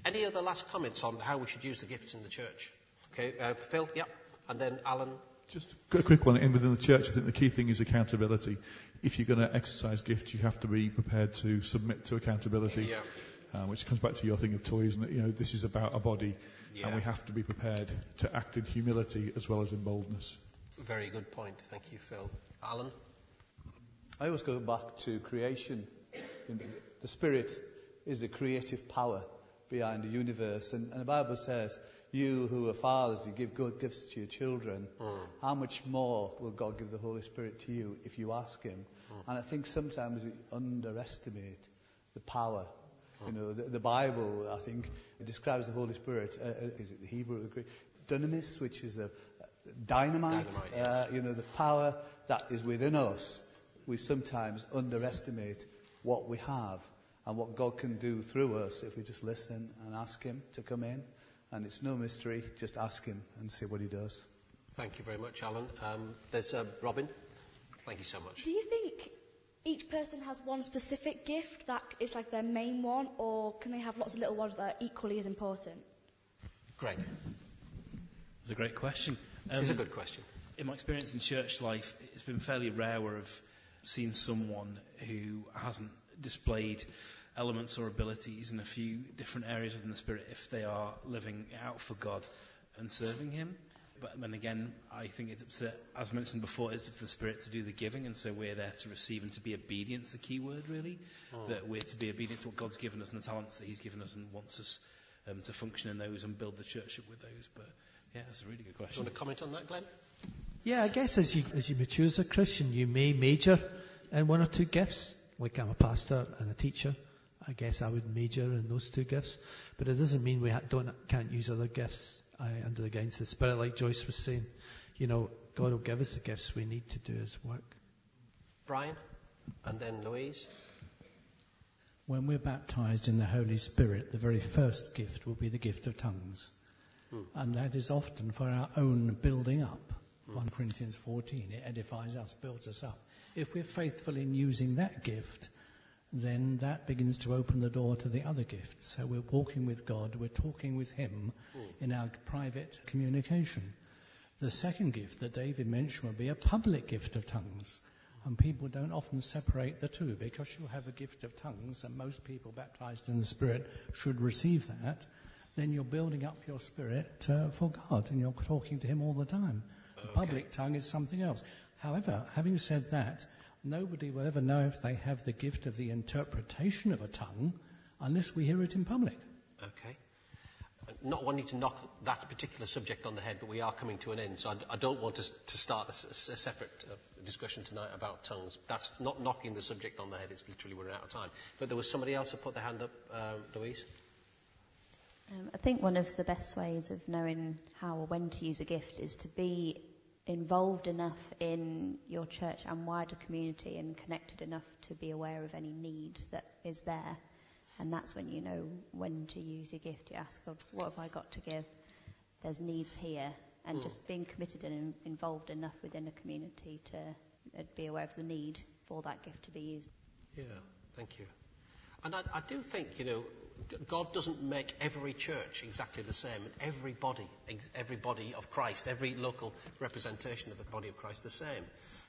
Any other last comments on how we should use the gifts in the church? Okay, uh, Phil, yeah, and then Alan. Just a quick one. In within the church, I think the key thing is accountability. If you're going to exercise gifts, you have to be prepared to submit to accountability. Yeah. Uh, which comes back to your thing of toys, and you know this is about a body, Yeah. and we have to be prepared to act in humility as well as in boldness. Very good point. Thank you, Phil. Alan. I always go back to creation. The Spirit is the creative power behind the universe. And, and the Bible says, You who are fathers, you give good gifts to your children. How much more will God give the Holy Spirit to you if you ask Him? And I think sometimes we underestimate the power. You know, the, the Bible, I think, describes the Holy Spirit, uh, uh, is it the Hebrew or the Greek? Dunamis, which is the uh, dynamite, Dynamite, yes. uh, you know, the power that is within us. We sometimes underestimate what we have and what God can do through us if we just listen and ask Him to come in. And it's no mystery, just ask Him and see what He does. Thank you very much, Alan. Um, there's uh, Robin. Thank you so much. Do you think each person has one specific gift that is like their main one, or can they have lots of little ones that are equally as important? Greg. That's a great question. It is a um, good question. In my experience in church life, it's been fairly rare where I've seen someone who hasn't displayed elements or abilities in a few different areas within the Spirit if they are living out for God and serving Him. But then again, I think it's up to, as mentioned before, it's up to the Spirit to do the giving, and so we're there to receive and to be obedient. the key word, really. Mm. That we're to be obedient to what God's given us and the talents that He's given us, and wants us um, to function in those and build the church up with those. But yeah, that's a really good question. Do you question. want to comment on that, Glenn? Yeah, I guess as you as you mature as a Christian, you may major in one or two gifts. Like I'm a pastor and a teacher, I guess I would major in those two gifts. But it doesn't mean we don't can't use other gifts uh, under the guidance of the Spirit, like Joyce was saying. You know, God will give us the gifts we need to do His work. Brian, and then Louise. When we're baptized in the Holy Spirit, the very first gift will be the gift of tongues. Hmm. And that is often for our own building up. 1 Corinthians 14, it edifies us, builds us up. If we're faithful in using that gift, then that begins to open the door to the other gifts. So we're walking with God, we're talking with Him in our private communication. The second gift that David mentioned would be a public gift of tongues. And people don't often separate the two because you have a gift of tongues, and most people baptized in the Spirit should receive that. Then you're building up your spirit uh, for God and you're talking to Him all the time. The public tongue is something else. However, having said that, nobody will ever know if they have the gift of the interpretation of a tongue unless we hear it in public. Okay. Not wanting to knock that particular subject on the head, but we are coming to an end, so I, I don't want us to start a separate uh, discussion tonight about tongues. That's not knocking the subject on the head, it's literally we're out of time. But there was somebody else who put their hand up, um, Louise. Um, I think one of the best ways of knowing how or when to use a gift is to be involved enough in your church and wider community and connected enough to be aware of any need that is there. And that's when you know when to use your gift. You ask God, what have I got to give? There's needs here. And Mm. just being committed and in- involved enough within a community to uh, be aware of the need for that gift to be used. Yeah, thank you. And I, I do think, you know, God doesn't make every church exactly the same, and every body, every body of Christ, every local representation of the body of Christ the same.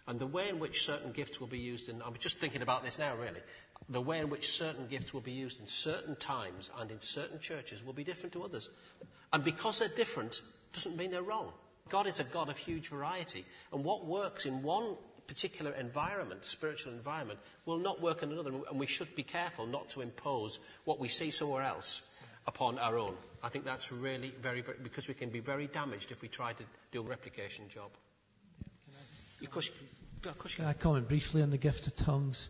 And the way in which certain gifts will be used in, I'm just thinking about this now really, the way in which certain gifts will be used in certain times and in certain churches will be different to others. And because they're different, doesn't mean they're wrong. God is a God of huge variety. And what works in one particular environment, spiritual environment, will not work in another. And we should be careful not to impose what we see somewhere else upon our own. I think that's really very, very, because we can be very damaged if we try to do a replication job. Of course, of course Can I comment briefly on the gift of tongues?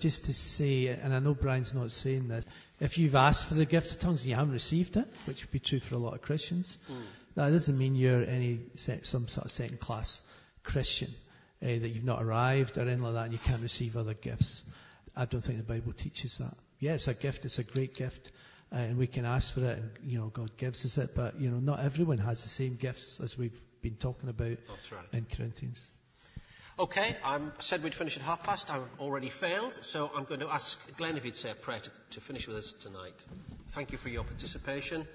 Just to say, and I know Brian's not saying this, if you've asked for the gift of tongues and you haven't received it, which would be true for a lot of Christians, hmm. that doesn't mean you're any some sort of second class Christian, uh, that you've not arrived or anything like that and you can't receive other gifts. I don't think the Bible teaches that. Yeah, it's a gift, it's a great gift, uh, and we can ask for it and, you know, God gives us it, but, you know, not everyone has the same gifts as we've been talking about right. in Corinthians. Okay, I said we'd finish at half past. I've already failed, so I'm going to ask Glenn if he'd say a prayer to, to finish with us tonight. Thank you for your participation.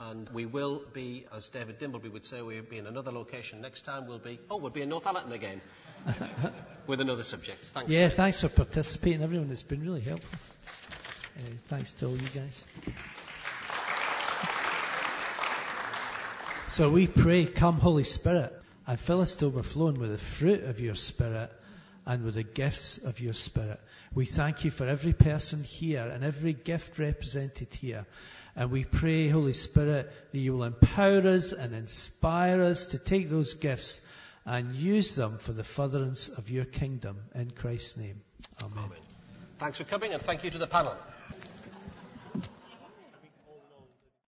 And we will be, as David Dimbleby would say, we'll be in another location next time. We'll be, oh, we'll be in Northallerton again <laughs> with another subject. Thanks. Yeah, thanks for participating, everyone. It's been really helpful. Uh, thanks to all you guys. So we pray, come Holy Spirit, and fill us to overflowing with the fruit of your Spirit and with the gifts of your Spirit. We thank you for every person here and every gift represented here. And we pray, Holy Spirit, that you will empower us and inspire us to take those gifts and use them for the furtherance of your kingdom. In Christ's name. Amen. Thanks for coming and thank you to the panel.